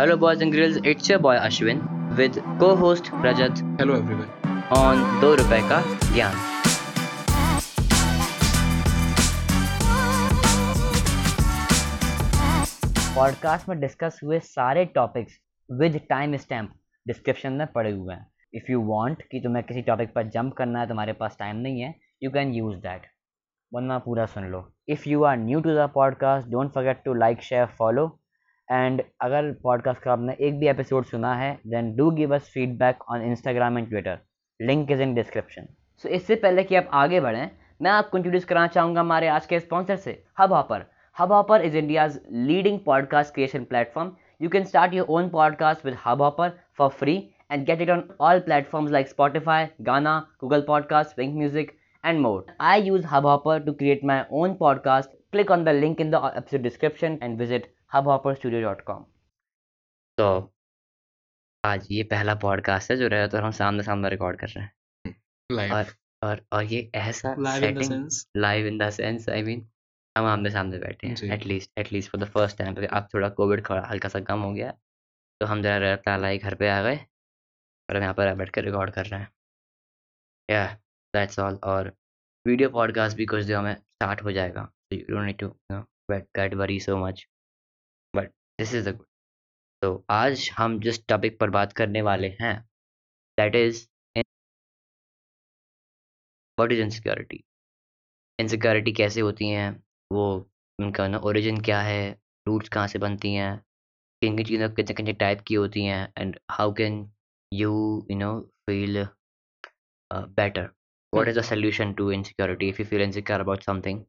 Hello, boys and girls, it's your boy Ashwin with co host Rajat Hello everyone. on दो रुपए का ज्ञान podcast में discuss हुए सारे topics with time stamp description में पड़े हुए हैं। इफ़ यू वांट कि तुम्हें किसी टॉपिक पर जंप करना है तुम्हारे पास टाइम नहीं है यू कैन यूज़ दैट वरना पूरा सुन लो। If you are new to the podcast don't forget to like share follow and अगर पॉडकास्ट का आपने एक भी एपिसोड सुना है then do give us feedback on Instagram and Twitter link is in description so इससे पहले कि आप आगे बढ़ें मैं आपको इंट्रोड्यूस कराना चाहूँगा हमारे आज के स्पॉन्सर से Hubhopper Hubhopper is India's leading podcast creation platform you can start your own podcast with Hubhopper for free and get it on all platforms like Spotify, Ghana, Google Podcasts, Wink Music, and more. I use Hubhopper to create my own podcast. Click on the link in the episode description and visit hubhopperstudio.com. तो आज ये पहला podcast है जो रहा तो हम सामने सामने रिकॉर्ड कर रहे हैं Live. और और और ये ऐसा Live in the setting sense. Live in the sense I mean हम आमने सामने बैठे हैं at least at least for the first time क्योंकि अब थोड़ा कोविड हल्का सा कम हो गया तो हम जरा रहता लाई घर पे आ गए और हम यहाँ पर बैठ कर रिकॉर्ड कर रहे हैं या दैट्स ऑल और वीडियो पॉडकास्ट भी कुछ दिनों में स्टार्ट हो जाएगा you don't need to get worry so much this is a good तो आज हम जिस टॉपिक पर बात करने वाले हैं that is what is insecurity insecurity कैसे होती हैं? वो उनका ना ओरिजिन क्या है? रूट्स कहाँ से बनती हैं? किन किन चीज़ों कितने कितने टाइप की होती हैं? And how can you you know feel better what is the solution to insecurity if you feel insecure about something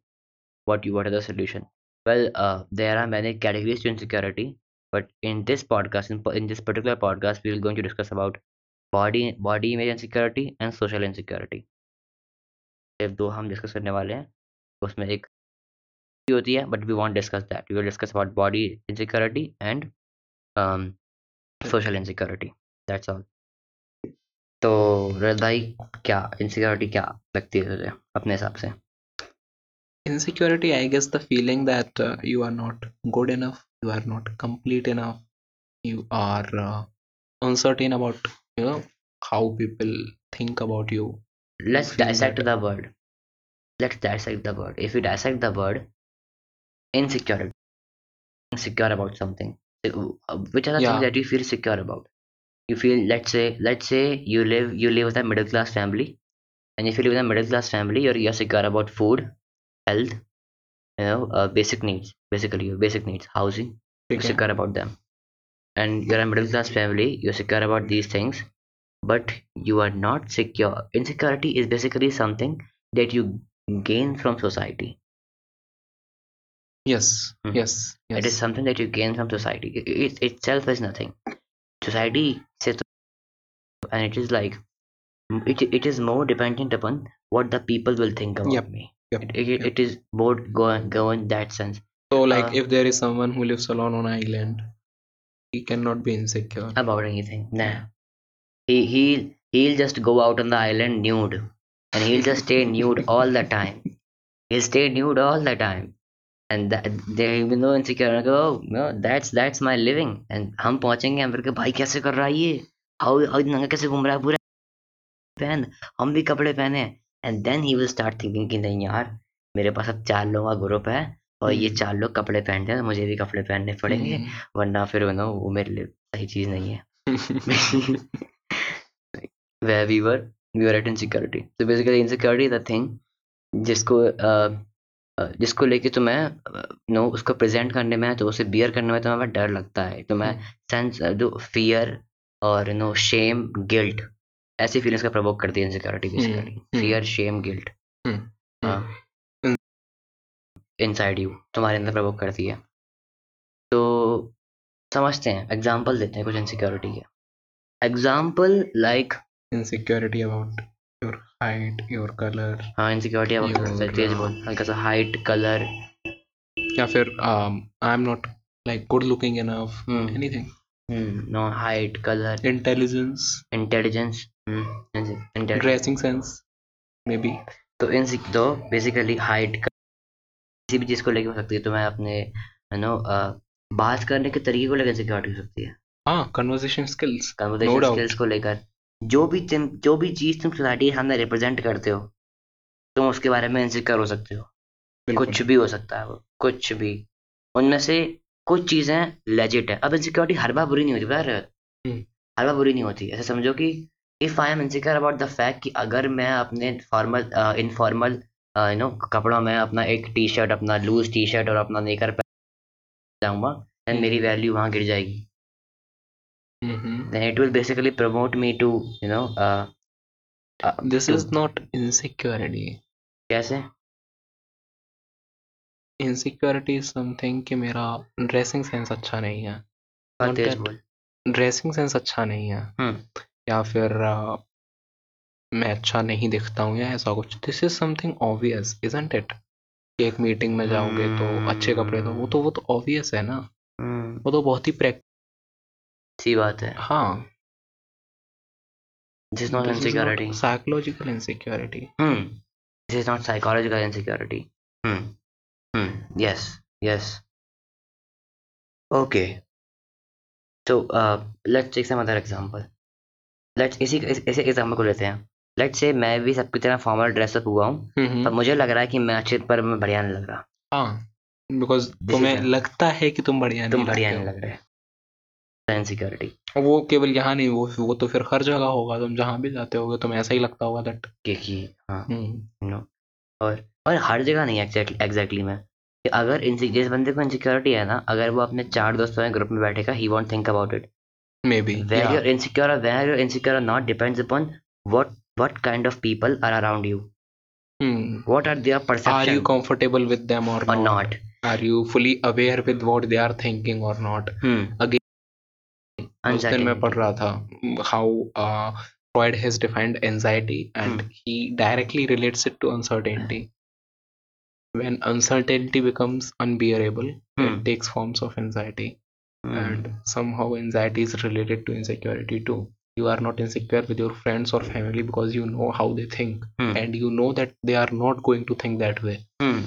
what you what is the solution well uh, there are many categories to insecurity but in this podcast in, in this particular podcast we are going to discuss about body body image insecurity and social insecurity ये दो हम discuss करने वाले हैं उसमें एक होती है but we want discuss that we will discuss about body insecurity and social insecurity that's all तो रजत भाई क्या इनसिक्योरिटी क्या लगती है तुझे अपने हिसाब से Insecurity, I guess, the feeling that uh, you are not good enough, you are not complete enough, you are uh, uncertain about you know how people think about you. let's feel dissect that- the word let's dissect the word if you dissect the word insecurity insecure about something uh, which are the Yeah. things that you feel secure about you feel let's say let's say you live you live with a middle class family and if you live in a middle class family you're, you're secure about food health you know uh, basic needs basically your basic needs housing Okay. secure about them and you're a middle class family you're secure about these things but you are not secure insecurity is basically something that you gain from society Yes. Mhm. Yes. Yes. it is something that you gain from society it, it itself is nothing society says and it is like it, it is more dependent upon what the people will think about Yep, me Yep, it, it, yep. it is more go, go in that sense So, like, uh, if there is someone who lives alone on an island, he cannot be insecure. about anything nah he he'll he'll just go out on the island nude and he'll just stay nude all the time he'll stay nude all the time and that they will know insecure and go oh, no that's that's my living and हम पहुंचेंगे हम फिर के भाई कैसे कर रहा है ये हाउ हाउ नंगा कैसे घूम रहा है पूरा पहन हम भी कपड़े पहने and then he will start thinking कि नहीं यार मेरे पास अब चार लोगों का ग्रुप है और ये हम्म। चार लोग कपड़े पहनते हैं तो मुझे भी कपड़े पहनने पड़ेंगे Hmm. वरना फिर वो ना वो मेरे लिए सही चीज़ नहीं है where we were we were at insecurity so basically insecurity is the thing जिसको uh, uh, जिसको लेके तुम्हें नो उसको प्रेजेंट करने में तो उसे बियर करने में तुम्हें डर लगता है तुम्हें सेंस जो फियर और नो शेम गिल्ट ऐसी फीलिंग्स का प्रवोक करती है insecurity basically. Fear shame guilt inside you तुम्हारे अंदर प्रवोक करती है। तो समझते हैं एग्जांपल देते हैं कुछ इनसिक्योरिटी के। Example like Insecurity about your height, your color, हाँ इनसिक्योरिटी अब Your, तेज बोल हल्का सा हाइट कलर या फिर I'm not like good looking enough. Hmm. Anything. No height colour Intelligence, intelligence intelligence dressing sense, maybe. तो इन तो बेसिकली हाइट किसी भी चीज़ को लेके हो सकती है तुम्हें अपने यू नो बात करने के तरीके को लेकर सिक्योरिटी हो सकती है। हाँ कन्वर्सेशन स्किल्स कन्वर्सेशन स्किल्स को लेकर जो भी तुम जो भी चीज़ तुम सोसाइटी के सामने रिप्रेजेंट करते हो तुम उसके बारे में इनसिक्योर हो सकते हो। कुछ भी हो सकता है वो कुछ भी। उनमें से कुछ चीज़ें लेजिट है। अब इनसिक्योरिटी हर बार बुरी नहीं होती यार हम्म। हर बार बुरी नहीं होती। ऐसे समझो कि if I am insecure about the fact कि अगर मैं अपने फॉर्मल इनफॉर्मल यू नो कपड़ों में अपना एक टी शर्ट अपना लूज टी शर्ट और अपना नेकर पहन जाऊँगा देन हम्म। मेरी वैल्यू वहाँ गिर जाएगी। Hmm. Then it will basically promote me to you know uh, uh, this to- is not insecurity कैसे? इनसिक्योरिटी इज़ समथिंग कि मेरा ड्रेसिंग सेंस अच्छा नहीं है। Not that- ड्रेसिंग सेंस अच्छा नहीं है। हम्म। या फिर मैं अच्छा नहीं दिखता हूँ या ऐसा कुछ। This is something obvious isn't it एक मीटिंग में जाओगे तो अच्छे कपड़े तो वो तो वो तो ऑब्वियस है ना। हम्म। वो तो बहुत ही प्रैक्ट सी बात है। हाँ। Is not insecurity psychological insecurity this is not psychological insecurity hmm hmm yes yes okay so uh let's take some other let's इसी इस, एग्ज़ाम्पल को लेते हैं। लेट्स से मैं भी सबकी तरह फॉर्मल ड्रेसअप हुआ हूँ। पर मुझे लग रहा है कि मैं अच्छे पर मैं बढ़िया नहीं लग रहा। हाँ बिकॉज़ तुम्हें लगता है कि तुम बढ़िया तुम बढ़िया नहीं लग रहे। इनसिक्योरिटी वो केवल यहाँ नहीं वो वो तो फिर हर जगह होगा। तुम जहाँ भी जाते होगे तुम्हें ऐसा ही लगता होगा दैट क्योंकि हाँ हम्म। नो और और हर जगह नहीं एग्जैक्टली एग्जैक्टली में। कि अगर जिस बंदे को इनसिक्योरिटी है ना अगर वो अपने चार दोस्तों के ग्रुप में बैठेगा he won't think about it where you're insecure or where you're insecure or not depends upon what what kind of people are around you what are their are perception you comfortable with them और or not are you fully aware with what they are thinking और not hmm. उस दिन मैं पढ़ रहा था how Freud has defined anxiety and he directly relates it to uncertainty. When uncertainty becomes unbearable, Hmm. it takes forms of anxiety. Hmm. And somehow anxiety is related to insecurity too. You are not insecure with your friends or family because you know how they think Hmm. and you know that they are not going to think that way. Hmm.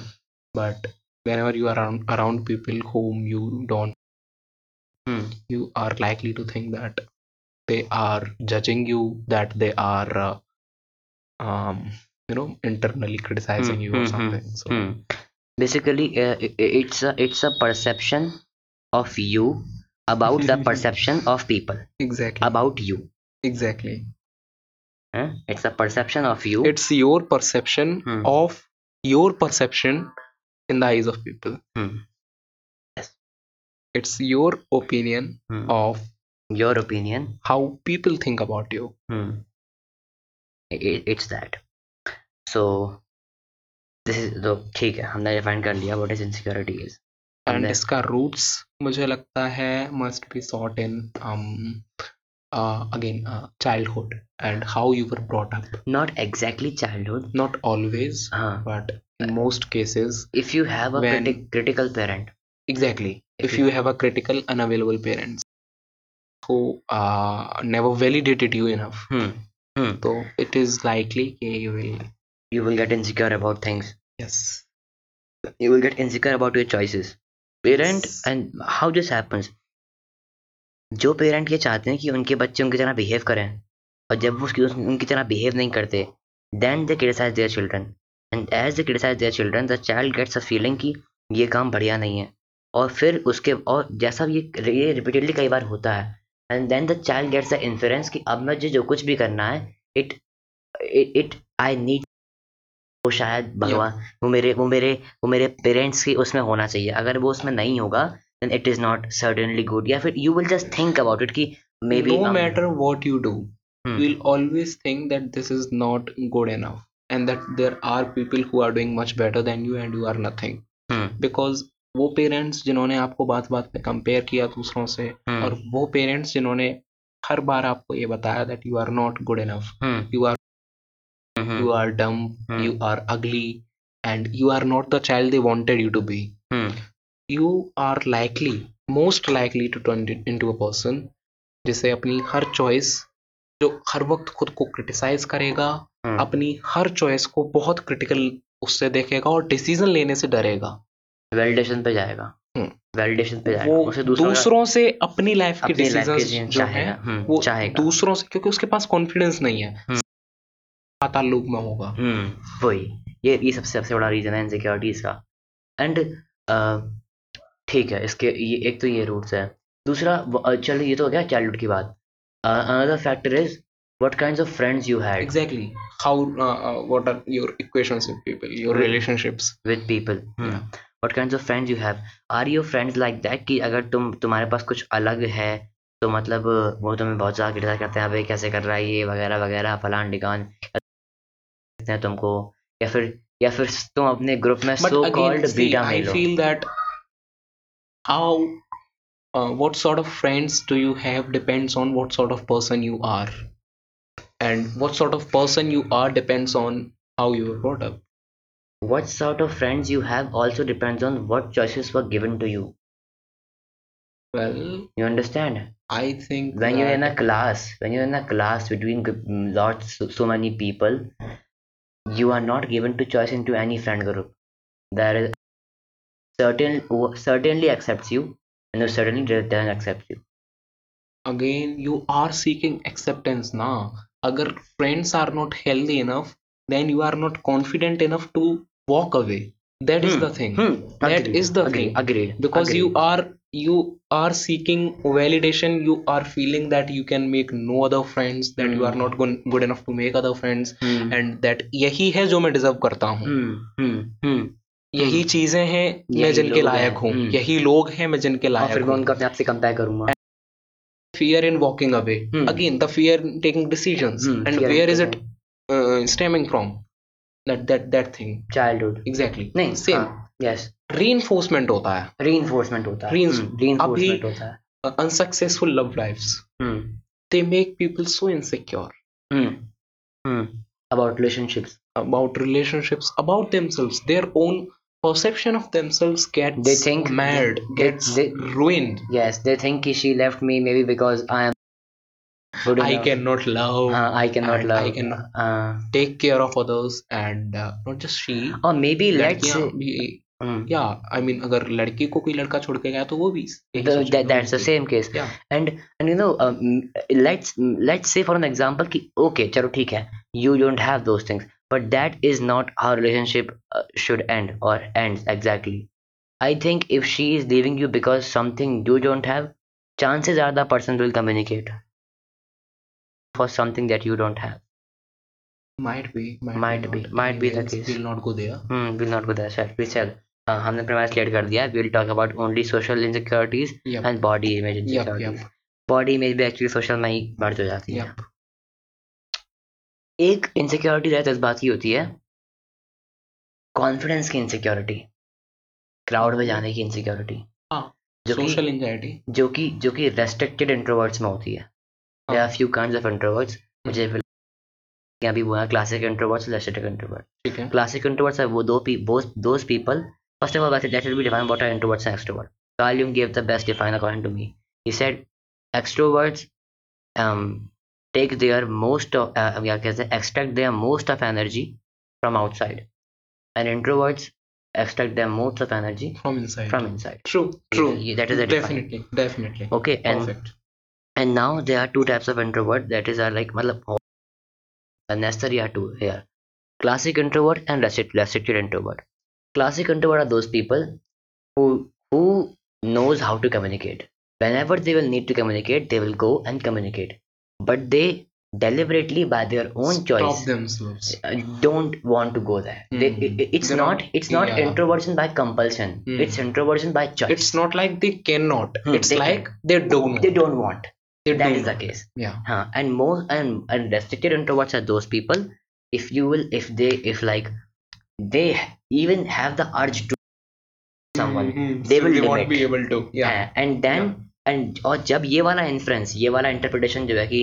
But whenever you are around, around people whom you don't, Hmm. you are likely to think that they are judging you, that they are, uh, um, you know, internally criticizing Hmm, you or hmm, hmm, something. So, Hmm. basically uh, i- i- it's a it's a perception of you about the perception of people exactly, about you exactly. eh? it's a perception of you It's your perception Hmm. of your perception in the eyes of people. Hmm. Yes. It's your opinion Hmm. of your opinion how people think about you. Hmm. It, it's that. So this is तो ठीक है हमने define कर लिया what is insecurity is. And हमने- इसका roots मुझे लगता है must be sought in um uh, again uh, childhood and how you were brought up. Not exactly childhood. Not always, हाँ. but in most cases, If you have a When- criti- critical parent. exactly. If If you- you have a critical, unavailable parents who uh, never validated you enough, Hmm. Hmm. so it is likely that you will You will get insecure about things. yes You will get insecure about your choices. Parent and how this happens. जो parent ये चाहते हैं कि उनके बच्चे उनकी तरह behave करें, और जब वो उसकी उनकी तरह बिहेव नहीं करते then they criticise their children and as they criticise their children the child gets a feeling कि ये काम बढ़िया नहीं है और फिर उसके और जैसा ये ये रिपीटेडली कई बार होता है and then the child gets a influence कि अब मुझे जो कुछ भी करना है इट इट आई नीड वो शायद भगवान वो मेरे वो मेरे वो मेरे पेरेंट्स की उसमें होना चाहिए। अगर वो उसमें नहीं होगा then it is not certainly good या फिर you will just think about it कि maybe matter what you do Hmm. you will always think that this is not good enough and that there are people who are doing much better than you and you are nothing. Because वो parents जिन्होंने आपको बात बात पे compare किया दूसरों से Hmm. और वो पेरेंट्स जिन्होंने हर बार आपको ये बताया that you are not good enough you are you are dumb Hmm. you are ugly and you are not the child they wanted you to be. You are likely most likely to turn it into a person जिसे अपनी her choice जो हर वक्त खुद को criticise करेगा hmm. अपनी her choice को बहुत क्रिटिकल उससे देखेगा और डिसीज़न लेने से डरेगा। वैलिडेशन पे जाएगा। वैलिडेशन पे जाएगा। वो उसे दूसरा दूसरों से अपनी लाइफ के डिसीजंस जो है हम्म, वो चाहेगा। दूसरों से क्योंकि उसके पास कॉन्फिडेंस नहीं है। हम्म। ताल्लुक में होगा। हम्म वही। ये ये सबसे सबसे बड़ा रीजन है इनसिक्योरिटीज का। एंड ठीक है इसके ये एक तो ये रूट्स है। दूसरा चलो ये तो हो गया चाइल्डहुड की बात। Another factor is what kinds of friends you had exactly. How uh, uh, what are your equations with people your With- relationships? with people Yeah. what kinds of friends you have? Are your friends like that कि अगर तुम तुम्हारे पास कुछ अलग है तो मतलब वो तुम्हें बहुत ज़्यादा क्रिटिसाइज करते हैं भाई कैसे कर रहा है ये वगैरह वगैरह फलान ढिकान कहते हैं तुमको या फिर या फिर तुम अपने ग्रुप में but so again called see, beta i mail हो feel that how uh, what sort of friends do you have depends on what sort of person you are and what sort of person you are depends on how you were brought up what sort of friends you have also depends on what choices were given to you well you understand i think when you're in a that- class when you're in a class between g- mm, lots so, so many people you are not given to choice into any friend group. There is certain who certainly accepts you and who certainly does- doesn't accept you. Again you are seeking acceptance now agar friends are not healthy enough then you are not confident enough to walk away. That is Hmm, the thing. hmm, That agreed, is the agreed, thing. agreed because you are you are seeking validation you are feeling that you can make no other friends that mm. you are Hmm. not good, enough to make other friends Hmm, and that यही है जो मैं deserve करता हूँ hmm, hmm, hmm. यही हम्म। चीज़ें हैं मैं यही जिनके हैं, लायक हूँ हम्म। यही लोग हैं मैं जिनके फिर लायक मैं हूँ उनको अपने आप से कंपेयर करूँगा fear in walking away Hmm. again the fear in taking decisions Hmm, and fear where is it uh, stemming from that that that thing childhood exactly नहीं same यस reinforcement होता है reinforcement होता है Reins- हम्म, reinforcement अभी- होता है Uh, unsuccessful love lives hmm they make people so insecure hmm hmm about relationships about relationships about themselves their own perception of themselves gets They think- mad they- gets they- ruined yes they think कि she left me maybe because I am good i enough. cannot love हाँ, I cannot and love I can- uh, take care of others and uh, not just she or maybe let's लड़कियां say भी Hmm. हाँ। या I mean अगर लड़की को कोई लड़का छोड़ के गया तो वो भी same case and and you. No let's let's say for an example कि ओके चलो ठीक है you don't have those things but that is not our relationship should and और and exactly I think if she is living you because something you don't have chances are the person will communicate for something that you don't have might be might, might be, be might be, be the case. will not go there. Hmm will not go there sir we said uh, हमने premise clear कर दिया। Social insecurities yep and body image yep insecurities. Yep body image भी actually social में ही मर्ज हो जाती है। एक इनसिक्योरिटी रहता है इस बात की होती है कॉन्फिडेंस की इनसिक्योरिटी क्राउड में जाने की इनसिक्योरिटी हाँ जो सोशल एंजाइटी जो कि जो कि रेस्ट्रिक्टेड इंट्रोवर्ट्स में होती है। There are few kinds of introverts मुझे अभी बोला क्लासिक इंट्रोवर्ट्स रेस्ट्रिक्टेड इंट्रोवर्ट ठीक है। क्लासिक इंट्रोवर्ट्स are वो दो पी both those people First of all, I said that it be defined what are introverts and extroverts. Carl gave the best define according to me. He said, extroverts um, take their most of, uh, yeah, extract their most of energy from outside, and introverts extract their most of energy from inside. From inside. True. True. Yeah, that is a definitely, define. definitely. Okay. And, Perfect. And now there are two types of introvert. That is, are like, matlab, necessary are two here. Classic introvert and restricted introvert classic introvert are those people who who knows how to communicate. Whenever they will need to communicate they will go and communicate. But they deliberately by their own stop choice themselves. uh, don't want to go there. They, Mhm. it- it- it's They're not it's not yeah. introversion by compulsion. Hmm. it's introversion by choice. It's not like they cannot. Hmm, it's they like they don't they don't want. They that don't is the case. Yeah. Huh. And most and, and restricted introverts are those people if you will if they if like they even have the urge to someone Mhm. they So will they limit. won't be able to yeah uh, and then yeah. and और जब ये वाला influence ये वाला interpretation जो है कि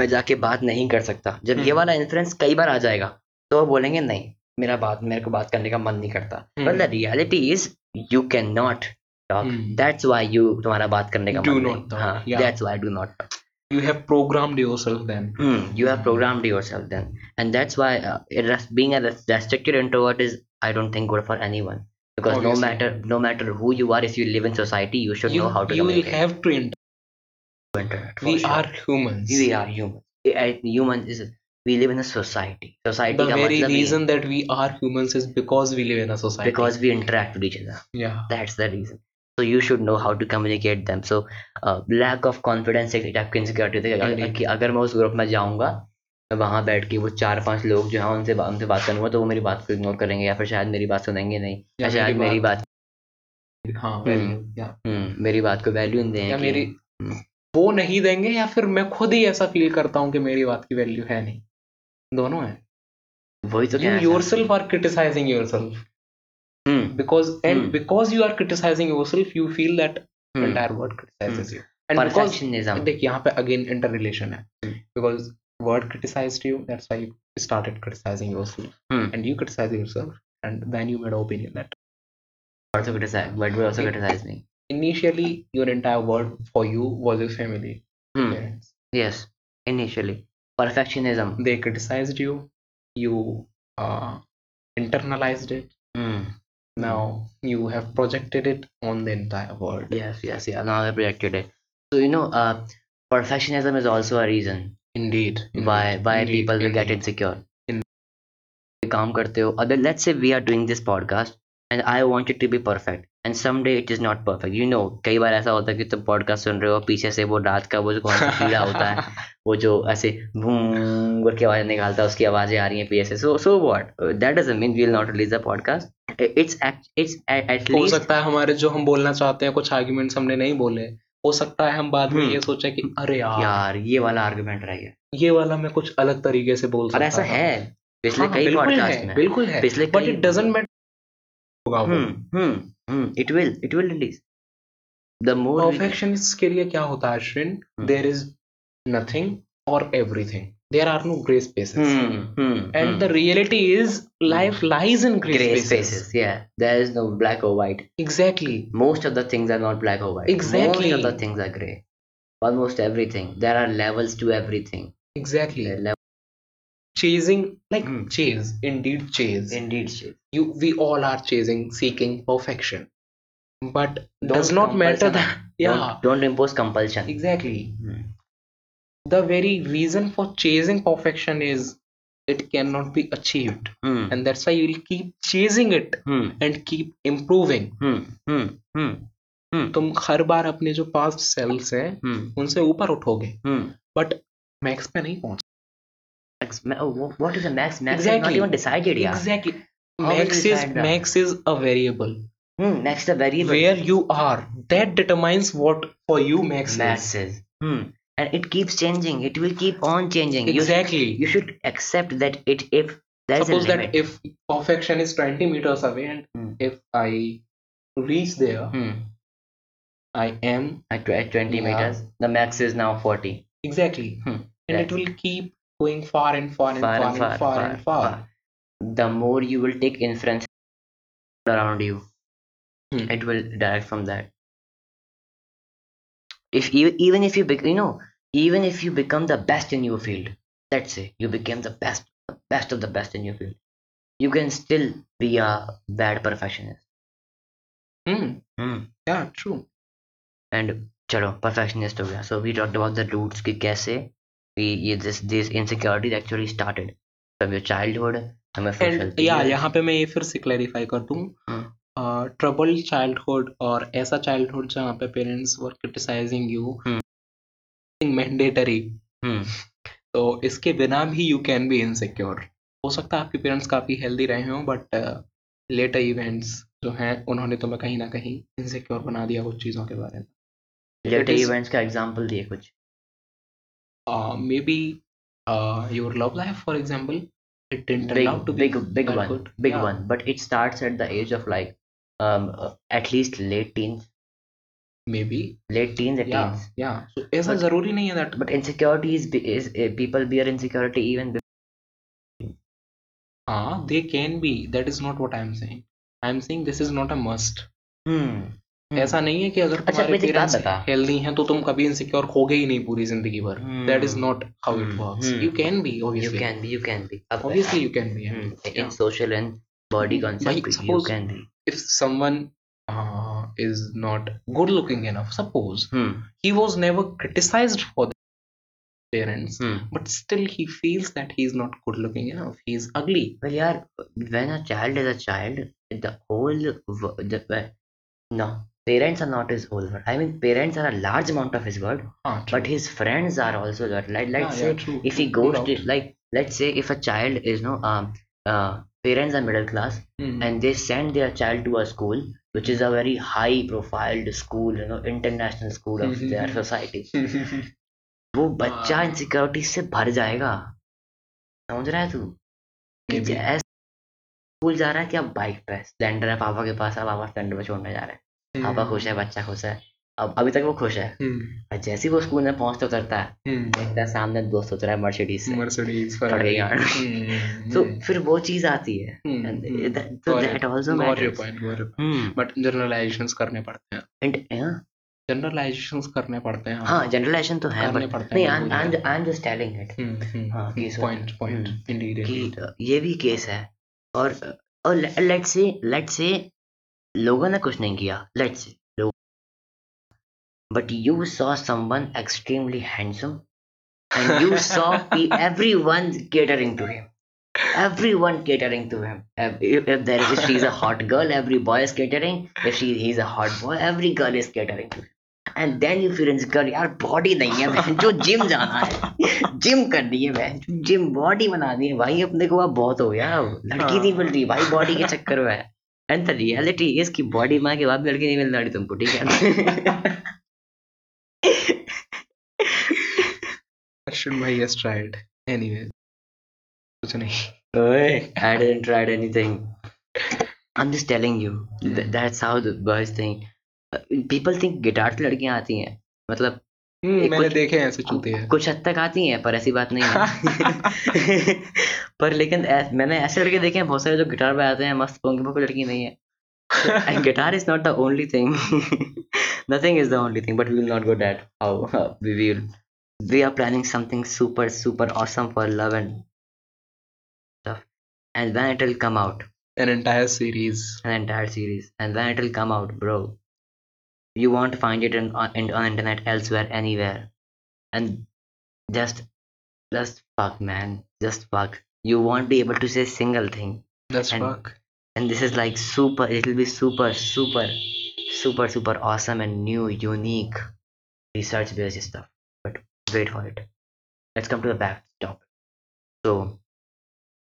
मैं जाके बात नहीं कर सकता जब ये हम्म। वाला इन्फ्लुएंस कई बार आ जाएगा तो वो बोलेंगे नहीं मेरा बात मेरे को बात करने का मन नहीं करता हम्म। but the reality is you cannot talk hmm. that's why you तुम्हारा बात करने का Do मन not नहीं हाँ that's why do not talk you have programmed yourself then. Mm, you have programmed yourself then. And that's why uh, it has, being a restricted introvert is i don't think good for anyone. Because Obviously. no matter no matter who you are if you live in society you should you, know how to you will have to inter- we sure. are humans. We are humans humans is we live in a society. Society the very reason that we are humans is because we live in a society. Because we interact with each other. Yeah. That's the reason. So you should know how to communicate them. So uh, lack of confidence एक type की होती है कि अगर- मैं उस group में जाऊँगा वहाँ बैठ के वो चार पाँच लोग जो हैं उनसे उनसे बात करूँगा तो वो मेरी बात को इग्नोर करेंगे या फिर शायद मेरी बात सुनेंगे नहीं। या या शायद मेरी बात हाँ हम्म। हम्म, मेरी बात को वैल्यू नहीं देंगे मेरी हम्म। वो नहीं देंगे या फिर मैं खुद ही ऐसा फील करता हूँ कि मेरी बात की वैल्यू है नहीं। दोनों है। वही तो you कहना yourself are criticizing yourself चाहता हूँ। हम्म, because and Hmm. because you are criticizing yourself you feel that hmm, entire world criticizes you and because perfectionism देख यहाँ पे अगेन इंटर रिलेशन है Hmm. because word criticized you that's why you started criticizing yourself Hmm. and you criticize yourself and then you made an opinion that also criticize but will also criticize me initially your entire world for you was your family Hmm, parents yes initially perfectionism they criticized you you uh, internalized it Hmm, now you have projected it on the entire world yes yes yeah now I projected it so you know uh, perfectionism is also a reason indeed, why indeed, why indeed, people will get indeed. insecure In- काम करते हो अगर let's say we are doing this podcast and I want it to be perfect and someday it is not perfect you know कई बार ऐसा होता है कि तुम podcast सुन रहे हो पीछे से वो रात का वो जो कौन सा कीड़ा होता है वो जो ऐसे भूम करके आवाज निकालता है उसकी आवाजें आ रही हैं पीछे से so so what that doesn't mean we will not release the podcast At, at हो सकता है हमारे जो हम बोलना चाहते हैं कुछ आर्ग्यूमेंट्स हमने नहीं बोले। हो सकता है हम बाद में हम्म। ये सोचे कि अरे यार यार ये वाला आर्गुमेंट रह गया। ये वाला मैं कुछ अलग तरीके से बोल सकता ऐसा है पिछले हाँ, कई पॉडकास्ट में बिल्कुल है। पिछले बट इट डजंट मैटर होगा hmm hmm hmm it will it will release the more perfectionist के लिए क्या होता है अश्विन। देयर इज़ नथिंग और everything there are no gray spaces. Hmm, hmm, and hmm. the reality is life hmm. lies in gray, gray spaces. spaces. yeah. There is no black or white. Exactly. Most of the things are not black or white. Exactly. Most of the things are gray. Almost everything. There are levels to everything. Exactly. Level- chasing like hmm. chase. Indeed chase. Indeed chase. You we all are chasing seeking perfection. But don't does not matter that yeah. Don't, don't impose compulsion. Exactly. Hmm. The very reason for chasing perfection is it cannot be achieved Hmm. and that's why you'll keep chasing it Hmm. and keep improving Hmm. Hmm. Hmm. तुम हर बार अपने जो past selves हैं Hmm. उनसे ऊपर उठोगे Hmm. But max पे नहीं पहुँच oh, what is a max? Max is not even decided yet. Exactly. How Max is that? max is a variable. Hmm. Max is a variable. Where you are, that determines what for you max, max is. is. Hmm. And it keeps changing. It will keep on changing. You, Exactly. you should accept that it if there is Suppose a that if perfection is 20 meters away and Hmm. if I reach there, Hmm. I am At, 20 Yeah. meters, the max is now 40. exactly. Hmm. And Yeah. it will keep going far and far and far, and far, far, and far. The more you will take inference around you, Hmm. it will direct from that If you even if you bec- you know even if you become the best in your field, let's say you became the best best of the best in your field, you can still be a bad perfectionist. Hmm. Hmm. Yeah, true. And चलो perfectionist हो गया so we talked about the roots कि कैसे we ये this this insecurities actually started from your childhood from your social and या period. यहाँ पे मैं ये फिर से क्लैरिफाई कर दूं हम्म। ट्रबल चाइल्डहुड और ऐसा चाइल्डहुड जहाँ पे parents were criticising you mandatory तो इसके बिना भी यू कैन बी इनसिक्योर हो सकता है आपके पेरेंट्स काफ़ी हेल्दी रहे हों बट लेटर इवेंट्स जो हैं उन्होंने तुम्हें कहीं ना कहीं इनसिक्योर बना दिया कुछ चीज़ों के बारे में। लेटर इवेंट्स का एग्जांपल दिए कुछ। Maybe your love life for example it didn't turn big out to be big big that one good. big Yeah. one but it starts at the age of like um uh, at least late teens be late teens at या teens या सो ऐसा But- ज़रूरी नहीं है that but insecurity is, is uh, people bear insecurity even before हाँ they can be that is not what I am saying I am saying this is not a must hmm. ऐसा नहीं है कि अगर अच्छा, तुम्हारे पेरेंट्स हेल्दी हैं तो तुम कभी इनसिक्योर होगे ही नहीं पूरी ज़िंदगी भर that is Hmm. Not how it Hmm. Works Hmm. You can be obviously can be you can be अब- obviously you can be Hmm. Yeah. in social and body भाई concept you suppose can be if someone uh, is not good looking enough suppose hmm. he was never criticized for the parents Hmm. but still he feels that he's not good looking enough he's ugly Well, yeah, when a child is a child, the whole the, no parents are not his whole world. I mean, parents are a large amount of his world, ah, but his friends are also that. Like, let's Ah, say yeah, if he goes to like, let's say if a child is no um uh parents are middle class mm-hmm. and they send their child to a school which is a very high profiled school, you know, international school of mm-hmm. their society. वो बच्चा हाँ। Insecurity से भर जाएगा समझ रहा है तू कि. जैसे स्कूल जा रहा है कि अब बाइक पे स्प्लेंडर है पापा के पास है पापा स्प्लेंडर पे छोड़ने जा रहे हैं पापा खुश है बच्चा खुश है अब अभी तक वो खुश है। Hmm. और जैसे ही वो स्कूल में पहुँचते उतरता है Hmm. देखता है सामने दोस्त उतरा है मर्सिडीज से. Ferrari. Hmm. तो फिर वो चीज़ आती है। your point. Hmm. But generalizations करने पड़ते हैं। Yeah, जनरलाइजेशंस करने पड़ते हैं। हाँ जनरलाइजेशन तो है नहीं हैं, I'm बिल्कुल I'm I'm just telling it हाँ, पॉइंट पॉइंट हम्म, इंडीड ये भी केस है। और और लेट्स से लेट्स से लोगों ने कुछ नहीं किया। लेट्स से लोग but you saw someone extremely handsome and you saw everyone catering to him everyone catering to him if, if if there is if she's a hot girl every boy is catering if she he's a hot boy every girl is catering to him and then you feel insecure यार body नहीं है बहन जो gym जाना है gym करनी है बहन जिम बॉडी बनानी है भाई अपने को अब बहुत हो गया अब लड़की नहीं मिल रही भाई बॉडी के चक्कर में एंड द रियलिटी इज कि बॉडी माँ के बाद भी लड़की नहीं मिल रही तुमको ठीक है अर्जुन भाई has tried anyway कुछ नहीं Oi, I didn't try anything. I'm just telling you. Th- that's how the boys think. Uh, people think guitar तो लड़कियाँ आती हैं मतलब हम्म, मैंने देखे हैं ऐसे चूते हैं कुछ हद तक आती हैं पर ऐसी बात नहीं है पर लेकिन ऐ- मैंने ऐसे लड़के देखे हैं बहुत सारे जो गिटार पे आते हैं मस्त पोंगे कोई लड़की नहीं है and guitar is not the only thing nothing is the only thing but we will not go that how uh, we are planning something super super awesome for love and stuff. And when it will come out? An entire series. An entire series. And when it will come out bro? You won't find it in, on, in, on internet elsewhere anywhere. And just just fuck man. Just fuck. You won't be able to say single thing. That's And- fuck. and this is like super it'll be super super super super awesome and new unique research based stuff. But wait for it. Let's come to the back topic so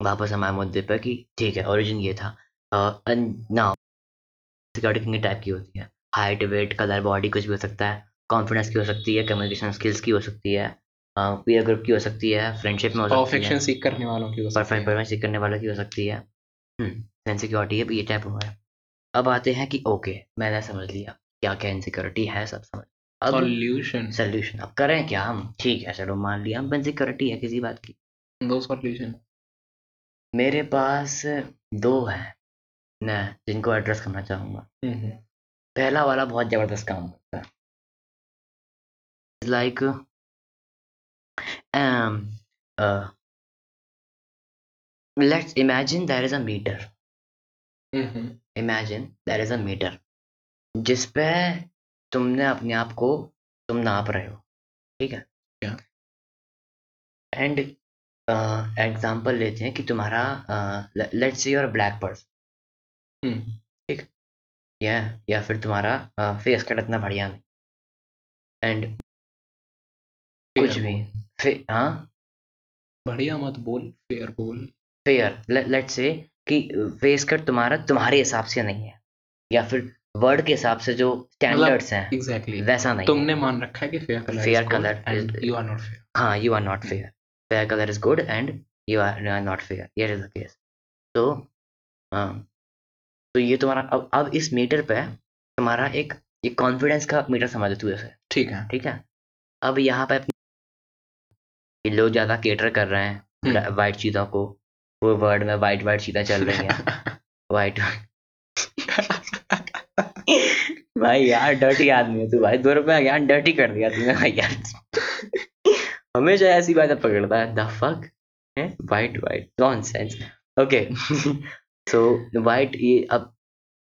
वापस हमारे मुद्दे पर कि ठीक है origin ये था। Now security कितने टाइप की होती है। हाइट वेट कलर बॉडी कुछ भी हो सकता है। कॉन्फिडेंस की हो सकती है कम्युनिकेशन स्किल्स की हो सकती है। पीयर ग्रुप की हो सकती है फ्रेंडशिप में हो सकती है। सीख करने वालों की हो सकती परफेक्ट है। परफेक्ट करने वाला की हो सकती है। इनसिक्योरिटी है ये टाइप हुआ है। अब आते हैं कि ओके मैंने समझ लिया क्या क्या इनसिक्योरिटी है सब समझ अब सॉल्यूशन सोल्यूशन अब करें क्या हम? ठीक है चलो मान लिया हम इनसिक्योरिटी है किसी बात की। दो सॉल्यूशन मेरे पास दो हैं मैं जिनको एड्रेस करना चाहूँगा। पहला वाला बहुत ज़बरदस्त काम करता है। Like let's imagine there is a meter imagine there is a meter जिस पे तुमने अपने आप को तुम नाप रहे हो। ठीक है. एंड एग्जांपल लेते हैं कि तुम्हारा let's say your black person ठीक? या या फिर तुम्हारा फेस कट इतना बढ़िया नहीं। एंड कुछ भी। फे- हाँ? बढ़िया मत बोल फेयर बोल। फेयर लेट्स से कि फेस कट तुम्हारा तुम्हारे हिसाब से नहीं है। या फिर वर्ड के हिसाब से जो स्टैंडर्ड्स हैं एग्जैक्टली वैसा नहीं तुमने मान रखा है कि fair colour and is- you are not fair हाँ you are not fair. Fair color is good and you are, you are not fair. Here is the case. तो हाँ। तो ये तुम्हारा अब अब इस मीटर पे तुम्हारा एक ये कॉन्फिडेंस का मीटर समझ तू ऐसे ठीक है। ठीक है? अब यहाँ पे ये लोग ज़्यादा केटर कर रहे हैं हम्म। वाइट चीज़ों को। वो वर्ड में वाइट वाइट चीज़ें चल रही हैं। वाइट भाई यार डर्टी आदमी है तू भाई, दो रुपया यार डर्टी कर दिया तूने भाई यार। हमेशा ऐसी बातें पकड़ता है। द फक है? White white nonsense okay so white ये अब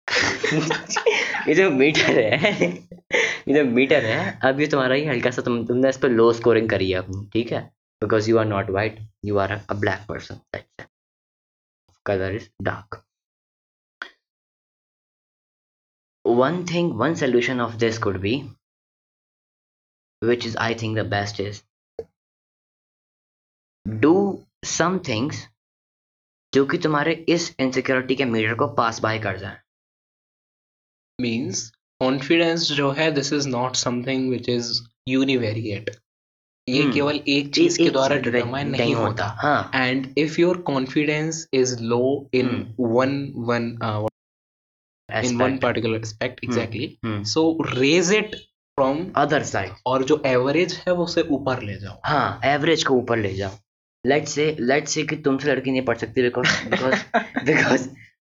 ये जो मीटर है, ये जो मीटर है, अब ये तुम्हारा ही हल्का सा, तुम, तुमने इस पर लो स्कोरिंग करी है अपनी ठीक है? Because you are not white you are a black person colour is dark one thing one solution of this could be which is i think the best is do some things जो कि तुम्हारे इस insecurity के meter को pass by कर जाए। Means confidence जो है this is not something which is univariate ये हम्म। केवल एक चीज़ के एक द्वारा चीज़ डिटरमाइन नहीं नहीं होता। होता। हाँ। And if your confidence is low in Hmm. uh, in one particular aspect exactly. Hmm so raise it from other side और जो एवरेज है वो उसे ऊपर ले जाओ। हाँ एवरेज को ऊपर ले जाओ। लेट्स से लेट्स से कि तुमसे लड़की नहीं पढ़ सकती बिकॉज़ बिकॉज़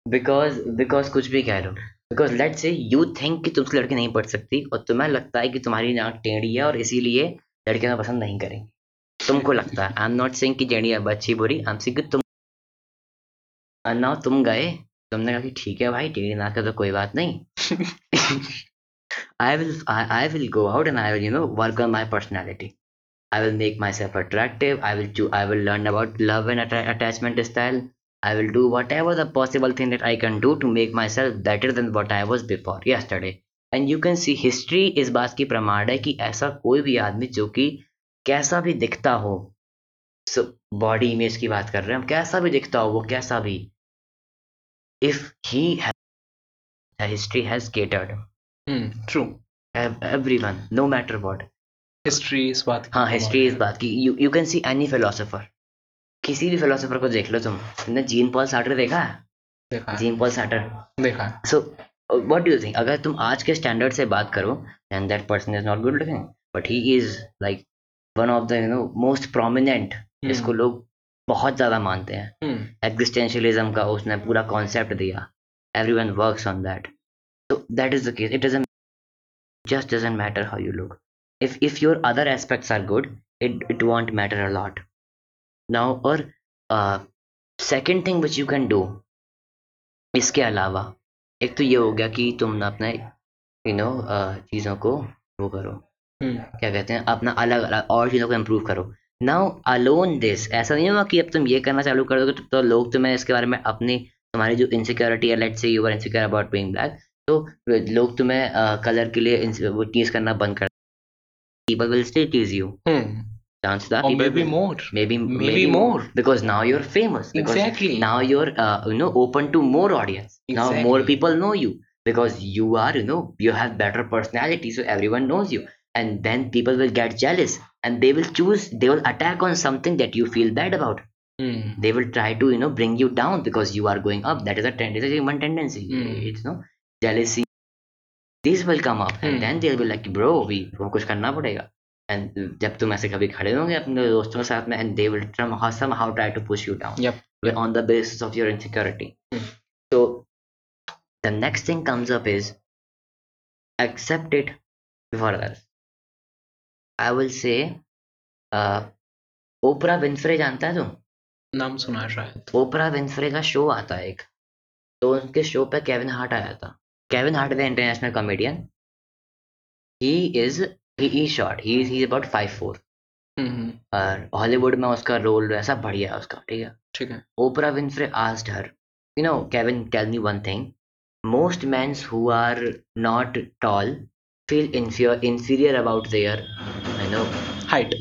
बिकॉज़ बिकॉज़ कुछ भी कह लो। Because let's say you think कि तुमसे लड़की नहीं पढ़ सकती और तुम्हें लगता है कि तुम्हारी नाक टेढ़ी है और इसीलिए लड़कियाँ पसंद नहीं करेंगी। तुमको लगता है। आई एम नॉट सेइंग कि टेढ़ी है अच्छी बुरी आई एम सेइंग कि तुम नाउ तुम गए तुमने कहा ठीक है भाई टेढ़ी नाक का तो कोई बात नहीं। I will I will go out and I will you know work on my personality I will make myself attractive I will chew I will learn about love and attachment style I will do whatever the possible thing that I can do to make myself better then what I was before yesterday and you can see history इस बात की प्रमाण है कि ऐसा कोई भी आदमी जो कि कैसा भी दिखता हो सो बॉडी इमेज की बात कर रहे हैं हम कैसा भी दिखता हो वो कैसा भी if he has history has catered hmm, true. Everyone no matter what. History इस बात हाँ हिस्ट्री है। बात की you you can see any philosopher किसी भी फिलोसोफर को देख लो तुम। तुमने जीन पॉल सार्टर देखा? है। देखा जीन पॉल सार्टर देखा सो व्हाट डू थिंक अगर तुम आज के स्टैंडर्ड से बात करो and that person is not good looking but he is like one of the you know most prominent जिसको लोग बहुत ज़्यादा मानते हैं। हम्म। एग्जिस्टेंशियलिज्म का उसने पूरा कॉन्सेप्ट दिया। Everyone work on that तो that is the it is just doesn't matter how you look if if your other aspect are good it it won't matter a lot now और second thing which you can do इसके अलावा एक तो ये हो गया कि तुम ना अपने यू नो uh, चीज़ों को वो करो। हम्म। क्या कहते हैं? अपना अलग अलग और चीज़ों को इम्प्रूव करो। नाउ अलोन दिस ऐसा नहीं होगा कि अब तुम ये करना चालू कर दोगे तो, लोग तुम्हें इसके बारे में अपनी तुम्हारी जो इनसिक्योरिटी है let's say you are insecure about being black तो लोग तुम्हें कलर के लिए वो चीज़ करना बंद कर people will still tease you chance that may be more may be may be more because now you are famous exactly now you are you know open to more audience now more people know you because you are you know you have better personality so everyone knows you and then people will get jealous and they will choose they will attack on something that you feel bad about hmm, they will try to you know bring you down because you are going up that is a tendency human tendency Hmm. it's no jealousy these will come up Hmm. and then they'll be like bro we हमको कुछ करना पड़ेगा and जब तुम ऐसे कभी खड़े होंगे अपने दोस्तों के साथ में and they will somehow somehow try to push you down Yep. on the basis of your insecurity Hmm. so the next thing comes up is accept it before others i will say uh, Oprah Winfrey जानता है तुम नाम सुना है शायद। ओपरा Winfrey का show आता है एक। तो उनके शो पे केविन हार्ट आया था। Kevin Hart is international comedian he is he short he is he about five four और हॉलीवुड में उसका रोल ऐसा बढ़िया है उसका ठीक है? ठीक है। Oprah Winfrey asked her you know Kevin tell me one thing most men who are not tall feel inferior, inferior about their, you know, height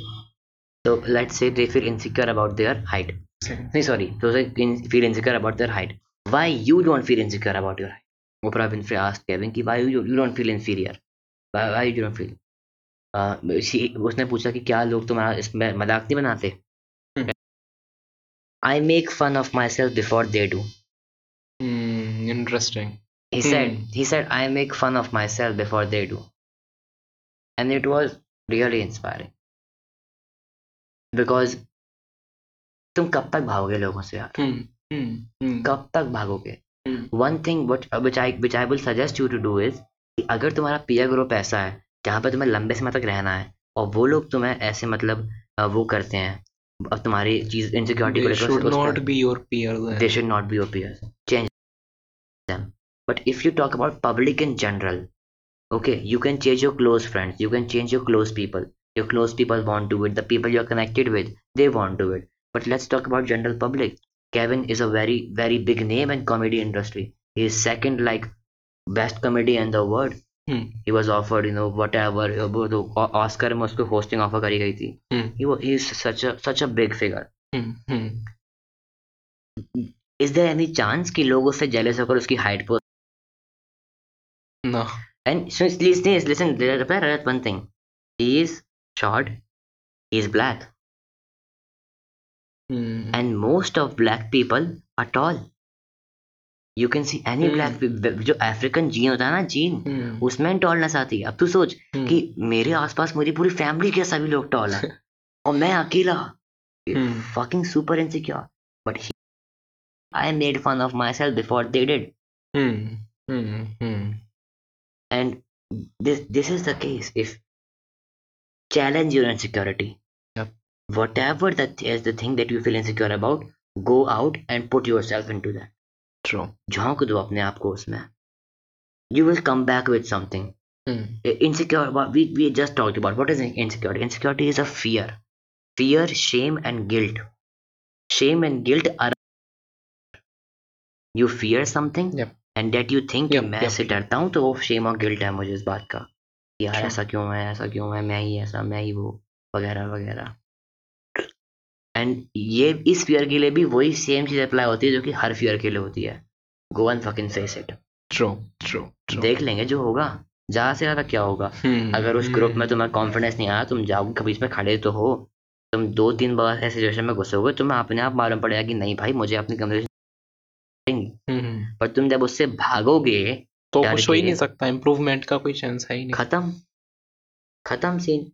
so let's say they feel insecure about their height. So they in, feel insecure about their height. Why you don't feel insecure about your height? Oprah Winfrey asked Kevin कि why you, you don't feel inferior? Why, why you don't feel? Uh, she, उसने पूछा कि क्या लोग तुम्हारा इसमें मज़ाक नहीं बनाते hmm. I make fun of myself before they do. Interesting he said he said i make fun of myself before they do and it was really inspiring. Because तुम कब तक भागोगे लोगों से यार कब तक भागोगे? One thing what which I will suggest you to do is अगर तुम्हारा पी ग्रुप ऐसा है जहाँ पर तुम्हें लंबे समय तक रहना है और वो लोग तुम्हें ऐसे मतलब वो करते हैं अब तुम्हारी चीज़ इनसिक्योरिटी को लेकर not be your peer they should not be your peer change them but if you talk about public in general okay you can change your close friends you can change your close people your close people want to do it the people you're connected with they want to do it but let's talk about general public kevin is a very very big name in comedy industry he is second like best comedy in the world Hmm. he was offered you know whatever uh, वो तो Oscar में उसको hosting offer करी गई थी Hmm. he was he is such a such a big figure Hmm. Hmm. is there any chance कि लोग उससे jealous होकर उसकी height पर No. And so listen, listen, reply Rajat one thing. He is short, he is black, Hmm. and most of black people are tall. You can see any Hmm. black pe- जो African gene होता है ना gene Hmm. उसमें tallness आती है अब तू सोच Hmm. कि मेरे आसपास मेरी पूरी फैमिली के सभी लोग टॉल है और मैं अकेला Hmm. fucking super insecure but he, I made fun of myself before they and this this is the case if challenge your insecurity Yep. whatever that is the thing that you feel insecure about go out and put yourself into that True. झोंक दो अपने आप को उसमें you will come back with something Hmm. I- insecure what we, we just talked about what is insecurity insecurity is a fear fear shame and guilt shame and guilt are you fear something Yep. And that you think Yep, मैं. ऐसे डरता हूँ तो वो shame और guilt है मुझे इस बात का कि यार ऐसा क्यों है ऐसा क्यों है मैं ही ऐसा मैं ही वो वगैरह वगैरह एंड ये इस फियर के लिए भी वही सेम चीज़ अप्लाई होती है जो कि हर फियर के लिए होती है go and fucking face it True. True. True. देख लेंगे जो होगा ज़्यादा से ज़्यादा क्या होगा Hmm. अगर उस ग्रुप में तुम्हें कॉन्फिडेंस नहीं आया तुम जाओगे कभी इसमें खड़े तो हो तुम दो तीन बार ऐसे सिचुएशन में घुसोगे तुम्हें अपने आप मालूम पड़ेगा कि नहीं भाई मुझे अपनी कन्वर्सेशन करेंगी हम्म। पर तुम जब उससे भागोगे तो कुछ हो ही नहीं सकता इम्प्रूवमेंट का कोई चांस है ही नहीं। खत्म। खत्म scene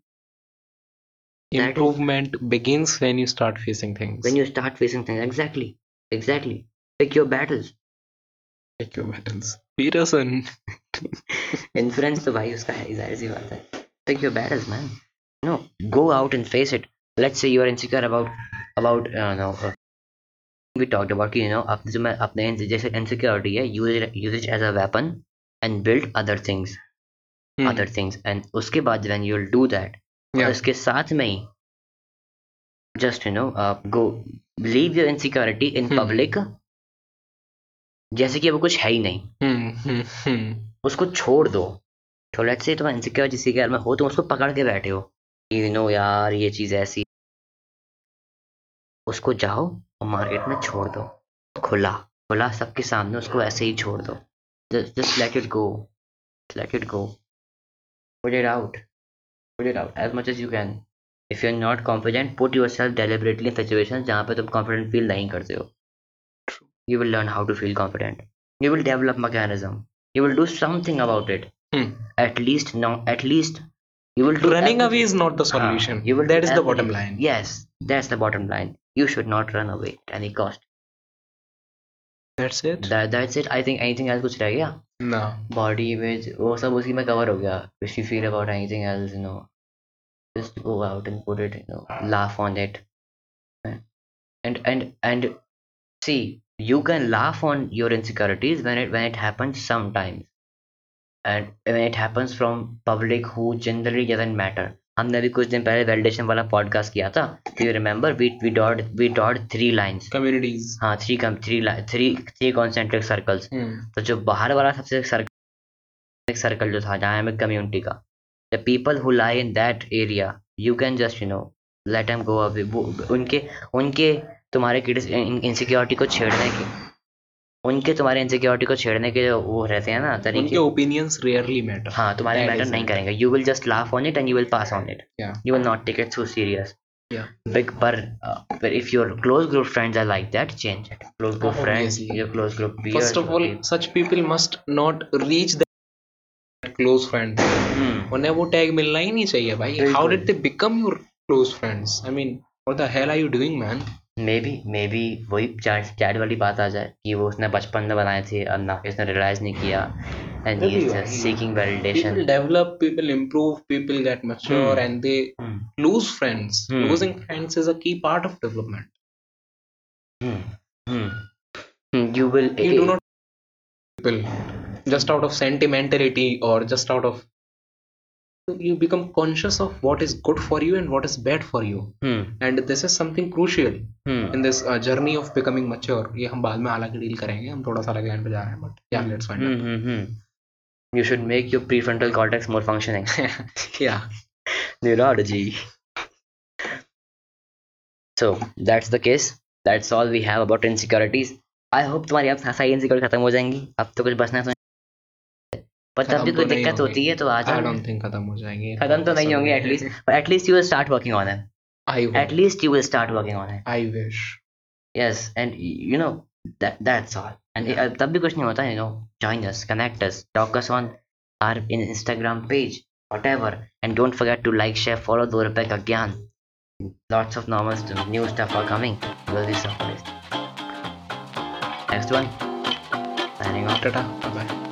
improvement begins when you start facing things when you start facing things exactly exactly pick your battles pick your battles Peterson influence तो भाई उसका है ज़ाहिर सी बात है। Pick your battles man no go out and face it let's say you are insecure about about no we talked about कि you know अपने जो मैं अपने जैसे insecurity है use it as a weapon and build other things Hmm. other things and उसके बाद when you'll do that और Yeah. उसके साथ में ही just you know uh, go leave your insecurity in Hmm. public जैसे कि वो कुछ है ही नहीं Hmm, hmm, hmm. उसको छोड़ दो तो लेट्स से तुम इनसिक्योर जिसके घर में हो तुम उसको पकड़ के बैठे हो यू नो यार ये चीज़ ऐसी उसको जाओ और मार्केट में छोड़ दो। खुला खुला सबके सामने उसको ऐसे ही छोड़ दो। Just let it go let it go put it out put it out as much as you can if you are not confident put yourself deliberately situation जहाँ पर तुम कॉन्फिडेंट फील नहीं करते हो। You will learn how to feel confident you will develop mechanism you will do something about it at least no at least You will running away is not the solution. Uh, you will that is the bottom line. Yes, that's the bottom line. you should not run away at any cost that's it that, that's it i think anything else कुछ रह गया no body image वो सब उसी में cover हो गया if you feel about anything else you know just go out and put it you know laugh on it and and and see you can laugh on your insecurities when it when it happens sometimes and when it happens from public who generally doesn't matter हमने अभी कुछ दिन पहले validation वाला podcast किया था। You remember V V dot V dot three lines communities. हाँ three come three three three concentric circles. तो जो बाहर वाला सबसे सर्कल सर्कल जो था जहाँ हमें कम्युनिटी का। The people who lie in that area you can just you know let em go away उनके उनके तुम्हारे इनसिक्योरिटी को छेड़ने के। उनके तुम्हारे इनसिक्योरिटी को छेड़ने के वो रहते हैं ना तरीके। ओपिनियंस रेयरली मैटर हाँ तुम्हारे मैटर नहीं करेंगे। You will just laugh on it and you will pass on it you will not take it so serious big पर पर if your close group friends are like that change it close group friends your close group first of all such people must not reach that close friend उन्हें वो tag मिलना ही नहीं चाहिए भाई। How did they become your close friends I mean what the hell are you doing man may be may be वही chat chat वाली बात आ जाए कि वो उसने बचपन में बनाए थे अब ना इसने रियलाइज़ नहीं किया and he Maybe, is yeah. Just seeking validation people develop people improve people get mature Hmm. and they hmm. lose friends Hmm. losing friends is a key part of development hmm. Hmm. you will you do not people just out of sentimentality or just out of you become conscious of what is good for you and what is bad for you hmm and this is something crucial hmm in this uh, journey of becoming mature ये हम बाद में हालाँकि deal करेंगे हम थोड़ा सा अलग लाइन पे जा रहे हैं but yeah let's find hmm hmm hmm you should make your prefrontal cortex more functioning yeah neurology so that's the case that's all we have about insecurities i hope तुम्हारी अब सारी insecurity खत्म हो जाएँगी अब तो कुछ बचना तो पर तब भी कोई तो दिक्कत। होती है तो आ जाओ don't think खत्म हो जाएँगे खत्म तो नहीं होंगे at least start working on it I at hope least you will start working on it I wish yes and y- you know that that's all and uh, तब भी कुछ नहीं होता you know join us connect us talk us on our in Instagram page whatever and don't forget to like share follow दो रुपए का ज्ञान lots of normal st- new stuff are coming will be surprised next one signing off tata bye